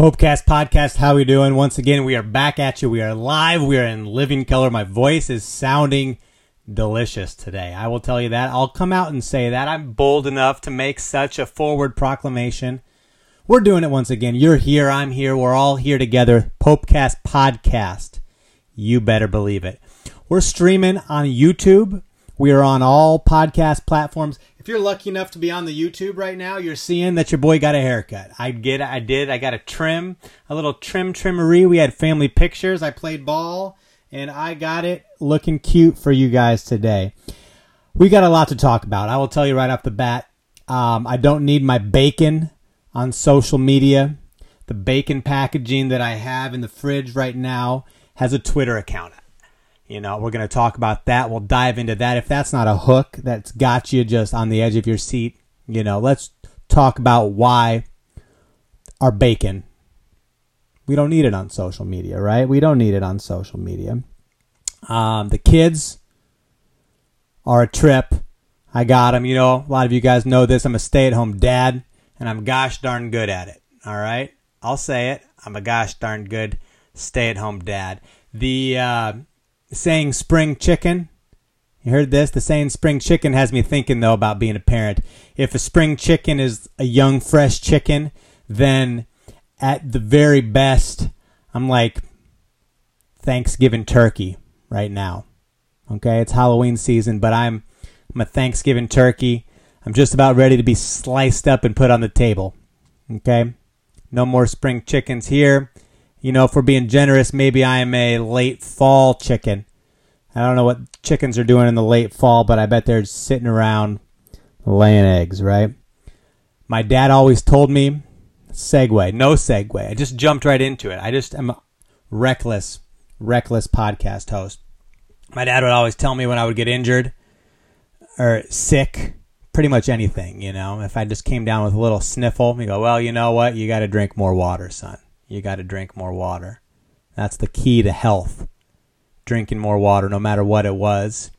Popecast podcast, how we doing? Once again, we are back at you. We are live. We are in living color. My voice is sounding delicious today. I will tell you that. I'll come out and say that. I'm bold enough to make such a forward proclamation. We're doing it once again. You're here. I'm here. We're all here together. Popecast podcast. You better believe it. We're streaming on YouTube. We are on all podcast platforms. If you're lucky enough to be on the YouTube right now, you're seeing that your boy got a haircut. I get I did. I got a trim, a little trim trimmery. We had family pictures. I played ball and I got it looking cute for you guys today. We got a lot to talk about. I will tell you right off the bat. Um, I don't need my bacon on social media. The bacon packaging that I have in the fridge right now has a Twitter account. You know, we're going to talk about that. We'll dive into that. If that's not a hook that's got you just on the edge of your seat, you know, let's talk about why our bacon. We don't need it on social media, right? We don't need it on social media. Um, the kids are a trip. I got them. You know, a lot of you guys know this. I'm a stay at home dad, and I'm gosh darn good at it. All right? I'll say it. I'm a gosh darn good stay at home dad. The, uh, saying spring chicken. You heard this? The saying spring chicken has me thinking though about being a parent. If a spring chicken is a young fresh chicken, then at the very best, I'm like Thanksgiving turkey right now. Okay, it's Halloween season, but I'm I'm a Thanksgiving turkey. I'm just about ready to be sliced up and put on the table. Okay? No more spring chickens here. You know, if we're being generous, maybe I am a late fall chicken. I don't know what chickens are doing in the late fall, but I bet they're sitting around laying eggs, right? My dad always told me, segue, no segue. I just jumped right into it. I just am a reckless, reckless podcast host. My dad would always tell me when I would get injured or sick, pretty much anything, you know. If I just came down with a little sniffle, he'd go, well, you know what? You got to drink more water, son you got to drink more water. That's the key to health. Drinking more water, no matter what it was.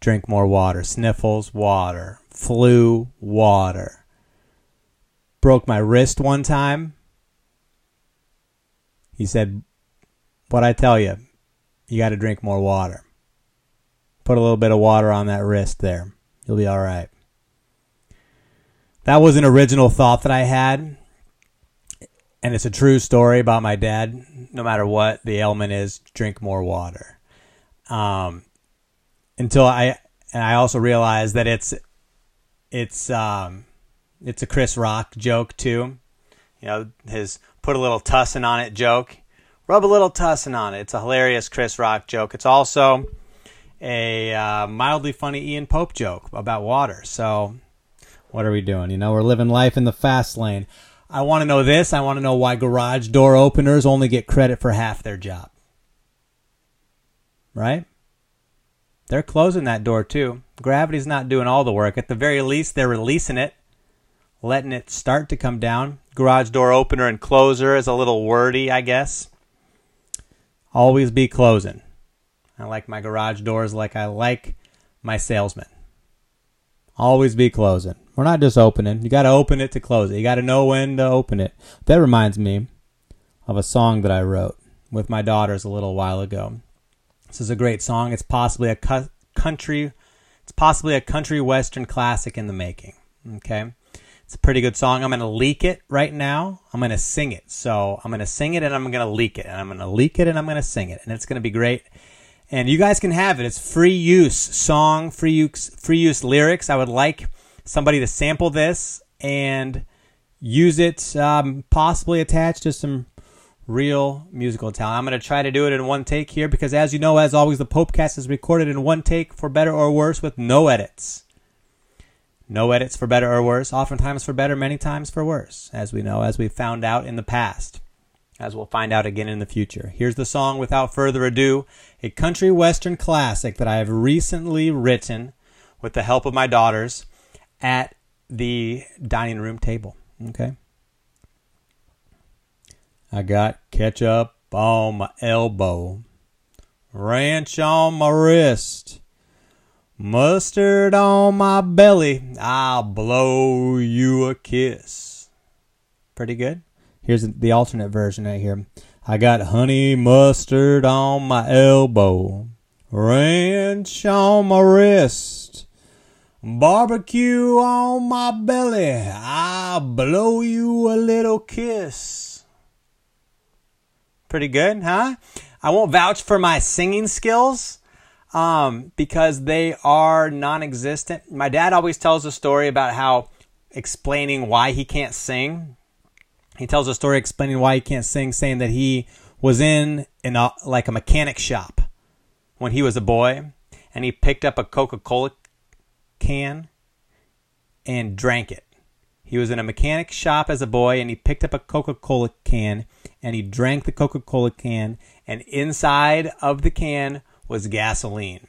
Drink more water. Sniffles, water. Flu, water. Broke my wrist one time. He said, What I tell you, you got to drink more water. Put a little bit of water on that wrist there. You'll be all right. That was an original thought that I had and it's a true story about my dad. No matter what the ailment is, drink more water. Um, until I and I also realized that it's it's um, it's a Chris Rock joke too. You know his put a little tussin on it joke. Rub a little tussin on it. It's a hilarious Chris Rock joke. It's also a uh, mildly funny Ian Pope joke about water. So, what are we doing? You know, we're living life in the fast lane. I want to know this. I want to know why garage door openers only get credit for half their job. Right? They're closing that door too. Gravity's not doing all the work. At the very least, they're releasing it, letting it start to come down. Garage door opener and closer is a little wordy, I guess. Always be closing. I like my garage doors like I like my salesman. Always be closing. We're not just opening. You got to open it to close it. You got to know when to open it. That reminds me of a song that I wrote with my daughters a little while ago. This is a great song. It's possibly a cu- country it's possibly a country western classic in the making. Okay? It's a pretty good song. I'm going to leak it right now. I'm going to sing it. So, I'm going to sing it and I'm going to leak it. And I'm going to leak it and I'm going to sing it. And it's going to be great and you guys can have it. It's free use song, free use, free use lyrics. I would like somebody to sample this and use it, um, possibly attached to some real musical talent. I'm going to try to do it in one take here because, as you know, as always, the Popecast is recorded in one take for better or worse with no edits. No edits for better or worse, oftentimes for better, many times for worse, as we know, as we found out in the past as we'll find out again in the future. Here's the song without further ado, a country western classic that I have recently written with the help of my daughters at the dining room table. Okay. I got ketchup on my elbow, ranch on my wrist, mustard on my belly. I'll blow you a kiss. Pretty good? Here's the alternate version right here. I got honey mustard on my elbow, ranch on my wrist, barbecue on my belly. I'll blow you a little kiss. Pretty good, huh? I won't vouch for my singing skills um, because they are non existent. My dad always tells a story about how explaining why he can't sing he tells a story explaining why he can't sing, saying that he was in in like a mechanic shop when he was a boy, and he picked up a Coca Cola can and drank it. He was in a mechanic shop as a boy, and he picked up a Coca Cola can and he drank the Coca Cola can, and inside of the can was gasoline,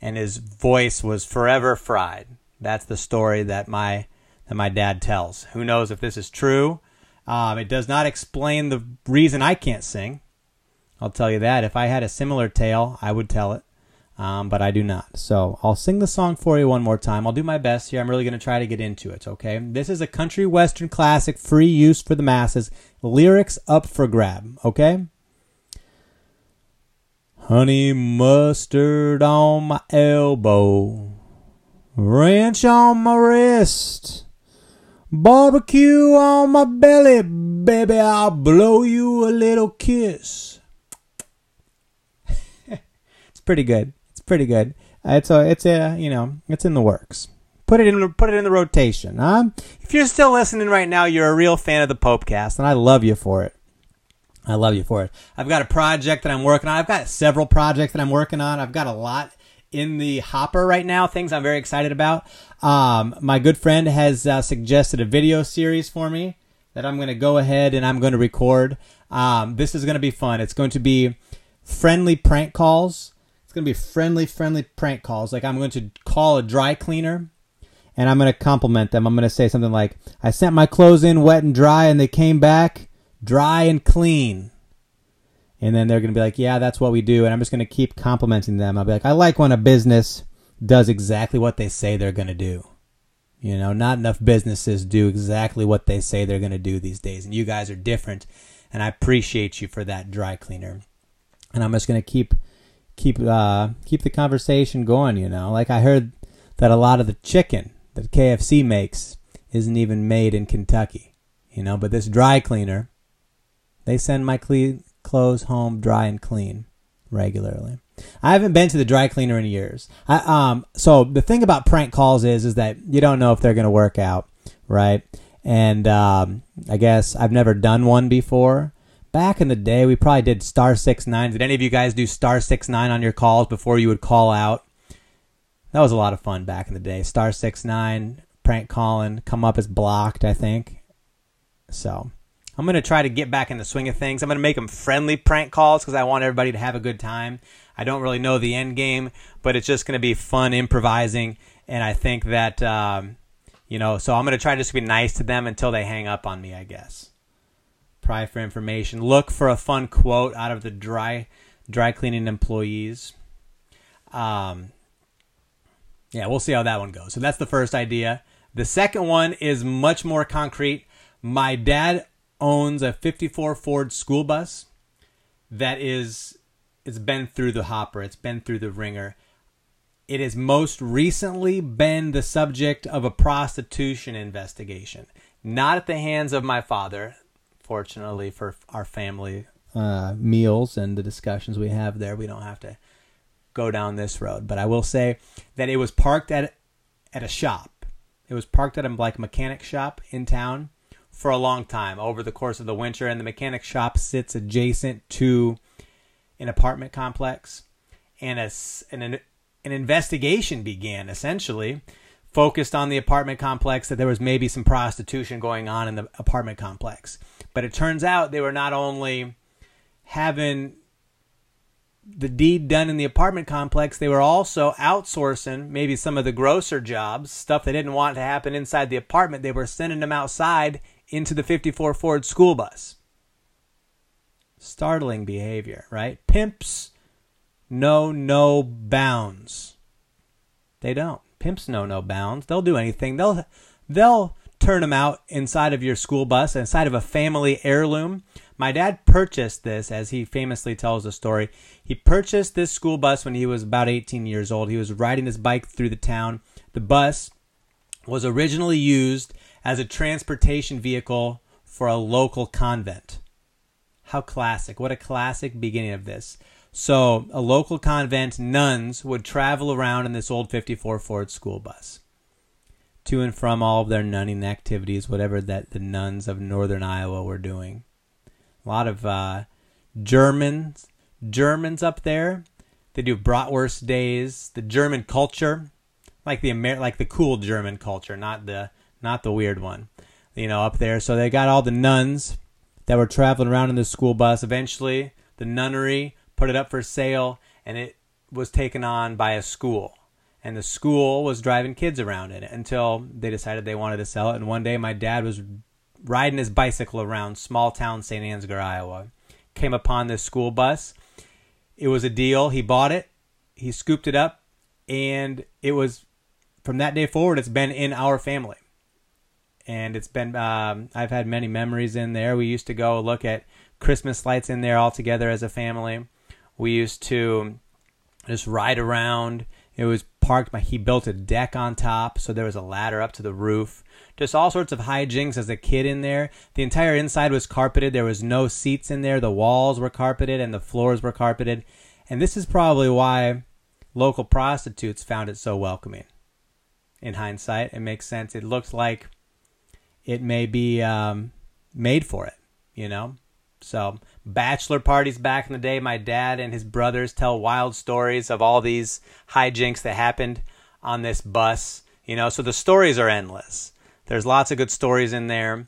and his voice was forever fried. That's the story that my that my dad tells. Who knows if this is true? Um, it does not explain the reason I can't sing. I'll tell you that. If I had a similar tale, I would tell it. Um, but I do not. So I'll sing the song for you one more time. I'll do my best here. I'm really going to try to get into it, okay? This is a country western classic, free use for the masses. Lyrics up for grab, okay? Honey mustard on my elbow, ranch on my wrist. Barbecue on my belly, baby, I'll blow you a little kiss. it's pretty good. Pretty good. It's a, it's a, you know, it's in the works. Put it in, put it in the rotation, huh? If you're still listening right now, you're a real fan of the Popecast, and I love you for it. I love you for it. I've got a project that I'm working on. I've got several projects that I'm working on. I've got a lot in the hopper right now, things I'm very excited about. Um, my good friend has uh, suggested a video series for me that I'm going to go ahead and I'm going to record. Um, this is going to be fun. It's going to be friendly prank calls. It's going to be friendly, friendly prank calls. Like I'm going to call a dry cleaner and I'm going to compliment them. I'm going to say something like, I sent my clothes in wet and dry and they came back dry and clean and then they're going to be like, yeah, that's what we do. And I'm just going to keep complimenting them. I'll be like, I like when a business does exactly what they say they're going to do. You know, not enough businesses do exactly what they say they're going to do these days. And you guys are different. And I appreciate you for that dry cleaner. And I'm just going to keep, keep, uh, keep the conversation going, you know. Like I heard that a lot of the chicken that KFC makes isn't even made in Kentucky, you know, but this dry cleaner, they send my cle- clothes home dry and clean regularly. I haven't been to the dry cleaner in years. I, um, so the thing about prank calls is, is that you don't know if they're going to work out, right? And um, I guess I've never done one before. Back in the day, we probably did star six nine. Did any of you guys do star six nine on your calls before you would call out? That was a lot of fun back in the day. Star six nine prank calling, come up as blocked, I think. So I'm going to try to get back in the swing of things. I'm going to make them friendly prank calls because I want everybody to have a good time. I don't really know the end game, but it's just going to be fun improvising. And I think that, um, you know, so I'm going to try just to be nice to them until they hang up on me, I guess. Pry for information. Look for a fun quote out of the dry, dry cleaning employees. Um, yeah, we'll see how that one goes. So that's the first idea. The second one is much more concrete. My dad owns a 54 Ford school bus that is it's been through the hopper, it's been through the wringer. It has most recently been the subject of a prostitution investigation, not at the hands of my father, fortunately for our family uh, meals and the discussions we have there. We don't have to go down this road, but I will say that it was parked at at a shop. It was parked at a like mechanic shop in town for a long time over the course of the winter, and the mechanic shop sits adjacent to an apartment complex, and a, an, an investigation began essentially focused on the apartment complex that there was maybe some prostitution going on in the apartment complex. But it turns out they were not only having the deed done in the apartment complex, they were also outsourcing maybe some of the grosser jobs, stuff they didn't want to happen inside the apartment. They were sending them outside into the 54 Ford school bus. Startling behavior, right? Pimps know no bounds. They don't. Pimps know no bounds. They'll do anything. They'll they'll turn them out inside of your school bus, inside of a family heirloom. My dad purchased this, as he famously tells the story. He purchased this school bus when he was about 18 years old. He was riding his bike through the town. The bus was originally used as a transportation vehicle for a local convent. How classic. What a classic beginning of this. So, a local convent, nuns would travel around in this old 54 Ford school bus to and from all of their nunning activities, whatever that the nuns of northern Iowa were doing. A lot of uh, Germans, Germans up there. They do bratwurst days. The German culture, like the Amer- like the cool German culture, not the not the weird one. You know, up there. So they got all the nuns that were traveling around in the school bus. Eventually, the nunnery put it up for sale, and it was taken on by a school and the school was driving kids around in it until they decided they wanted to sell it. And one day, my dad was riding his bicycle around small town St. Ansgar, Iowa. Came upon this school bus. It was a deal. He bought it. He scooped it up, and it was from that day forward. It's been in our family, and it's been. Um, I've had many memories in there. We used to go look at Christmas lights in there all together as a family. We used to just ride around it was parked. By he built a deck on top, so there was a ladder up to the roof. Just all sorts of hijinks as a kid in there. The entire inside was carpeted. There was no seats in there. The walls were carpeted and the floors were carpeted. And this is probably why local prostitutes found it so welcoming. In hindsight, it makes sense. It looks like it may be um, made for it, you know? So, bachelor parties back in the day, my dad and his brothers tell wild stories of all these hijinks that happened on this bus. You know, so the stories are endless. There's lots of good stories in there,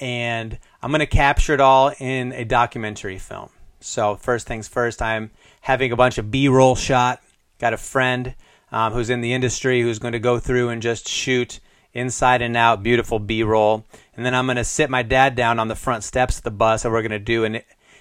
and I'm going to capture it all in a documentary film. So, first things first, I'm having a bunch of B roll shot. Got a friend um, who's in the industry who's going to go through and just shoot inside and out, beautiful B roll. And then I'm going to sit my dad down on the front steps of the bus, and we're going to do an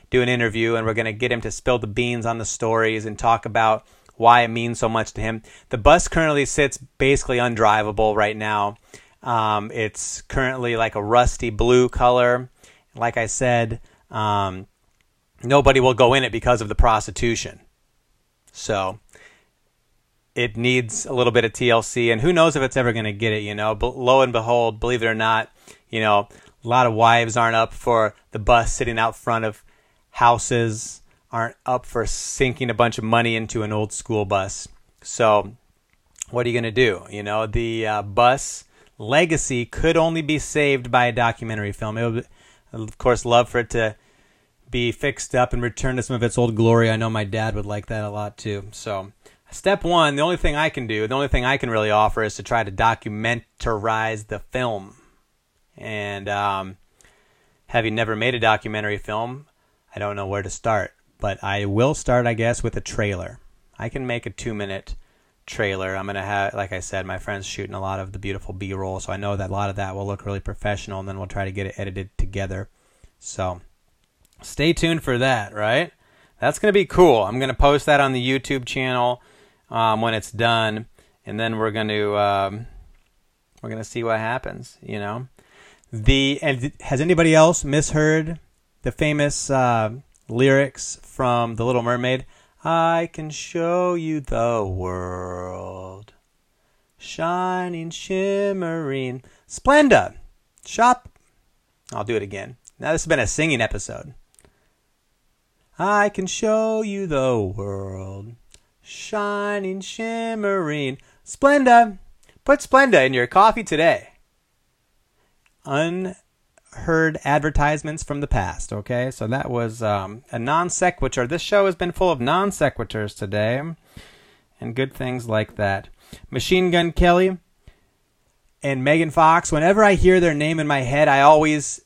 do an interview, and we're going to get him to spill the beans on the stories and talk about why it means so much to him. The bus currently sits basically undrivable right now. Um, it's currently like a rusty blue color. Like I said, um, nobody will go in it because of the prostitution. So it needs a little bit of TLC, and who knows if it's ever going to get it. You know, but lo and behold, believe it or not, you know, a lot of wives aren't up for the bus sitting out front of houses, aren't up for sinking a bunch of money into an old school bus. So, what are you going to do? You know, the uh, bus legacy could only be saved by a documentary film. It would, of course, love for it to be fixed up and return to some of its old glory. I know my dad would like that a lot too. So, step one, the only thing I can do, the only thing I can really offer is to try to documentarize the film. And um, having never made a documentary film, I don't know where to start. But I will start, I guess, with a trailer. I can make a two minute trailer. I'm going to have, like I said, my friend's shooting a lot of the beautiful B roll. So I know that a lot of that will look really professional. And then we'll try to get it edited together. So stay tuned for that, right? That's going to be cool. I'm going to post that on the YouTube channel um, when it's done, and then we're going to um, we're going to see what happens. You know, the and has anybody else misheard the famous uh, lyrics from The Little Mermaid? I can show you the world, shining, shimmering, Splenda. Shop. I'll do it again. Now this has been a singing episode. I can show you the world, shining, shimmering, Splenda. Put Splenda in your coffee today. Unheard advertisements from the past, okay? So that was um, a non sequitur. This show has been full of non sequiturs today and good things like that. Machine Gun Kelly and Megan Fox, whenever I hear their name in my head, I always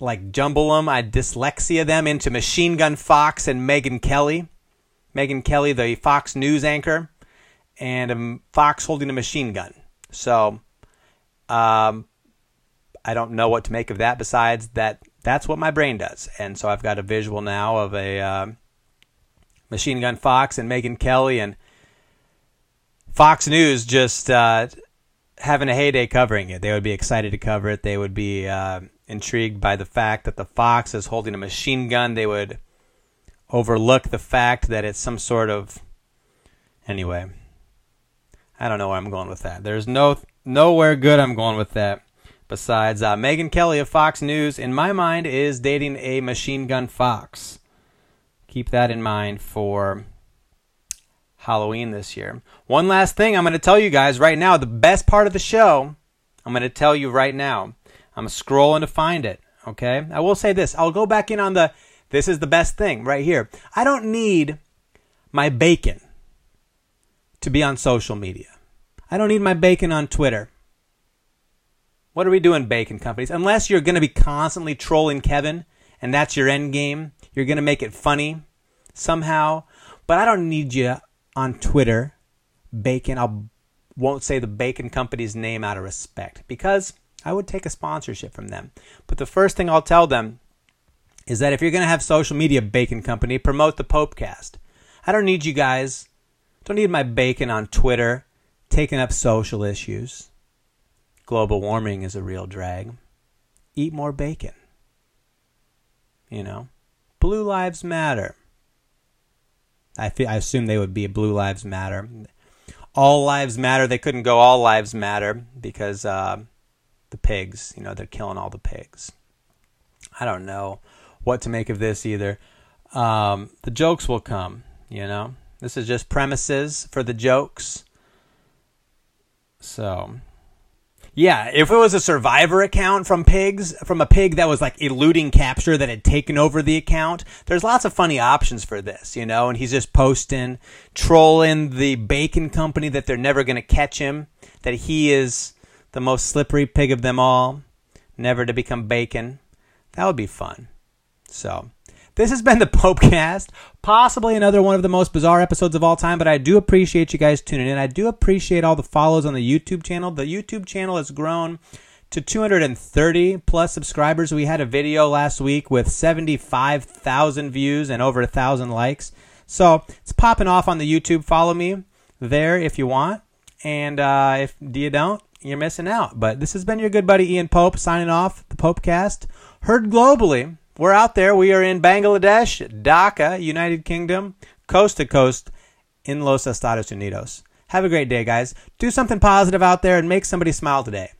like jumble them. I dyslexia them into Machine Gun Fox and Megan Kelly. Megyn Kelly, the Fox News anchor, and a Fox holding a machine gun. So, um, I don't know what to make of that. Besides that, that's what my brain does, and so I've got a visual now of a uh, Machine Gun Fox and Megan Kelly, and Fox News just uh, having a heyday covering it. They would be excited to cover it. They would be uh, intrigued by the fact that the fox is holding a machine gun. They would overlook the fact that it's some sort of. Anyway, I don't know where I'm going with that. There's no nowhere good I'm going with that. Besides, uh, Megyn Kelly of Fox News, in my mind, is dating a machine gun fox. Keep that in mind for Halloween this year. One last thing I'm going to tell you guys right now the best part of the show, I'm going to tell you right now. I'm scrolling to find it, okay? I will say this I'll go back in on the this is the best thing right here. I don't need my bacon to be on social media. I don't need my bacon on Twitter. What are we doing, bacon companies? Unless you're going to be constantly trolling Kevin and that's your end game, you're going to make it funny somehow. But I don't need you on Twitter, bacon. I won't say the bacon company's name out of respect because I would take a sponsorship from them. But the first thing I'll tell them is that if you're going to have social media bacon company, promote the Popecast. I don't need you guys. Don't need my bacon on Twitter taking up social issues. Global warming is a real drag. Eat more bacon. You know, Blue Lives Matter. I, feel, I assume they would be Blue Lives Matter. All Lives Matter. They couldn't go All Lives Matter because uh, the pigs. You know, they're killing all the pigs. I don't know what to make of this either. Um, the jokes will come. You know, this is just premises for the jokes. So yeah, if it was a survivor account from pigs, from a pig that was like eluding capture that had taken over the account, there's lots of funny options for this, you know, and he's just posting, trolling the bacon company that they're never going to catch him, that he is the most slippery pig of them all, never to become bacon. That would be fun. So, this has been the Popecast, possibly another one of the most bizarre episodes of all time, but I do appreciate you guys tuning in. I do appreciate all the follows on the YouTube channel. The YouTube channel has grown to 230 plus subscribers. We had a video last week with 75,000 views and over a thousand likes. So it's popping off on the YouTube. Follow me there if you want. And uh, if you don't, you're missing out. But this has been your good buddy Ian Pope signing off the Popecast. Heard globally we're out there. We are in Bangladesh, Dhaka, United Kingdom, coast to coast in Los Estados Unidos. Have a great day, guys. Do something positive out there and make somebody smile today.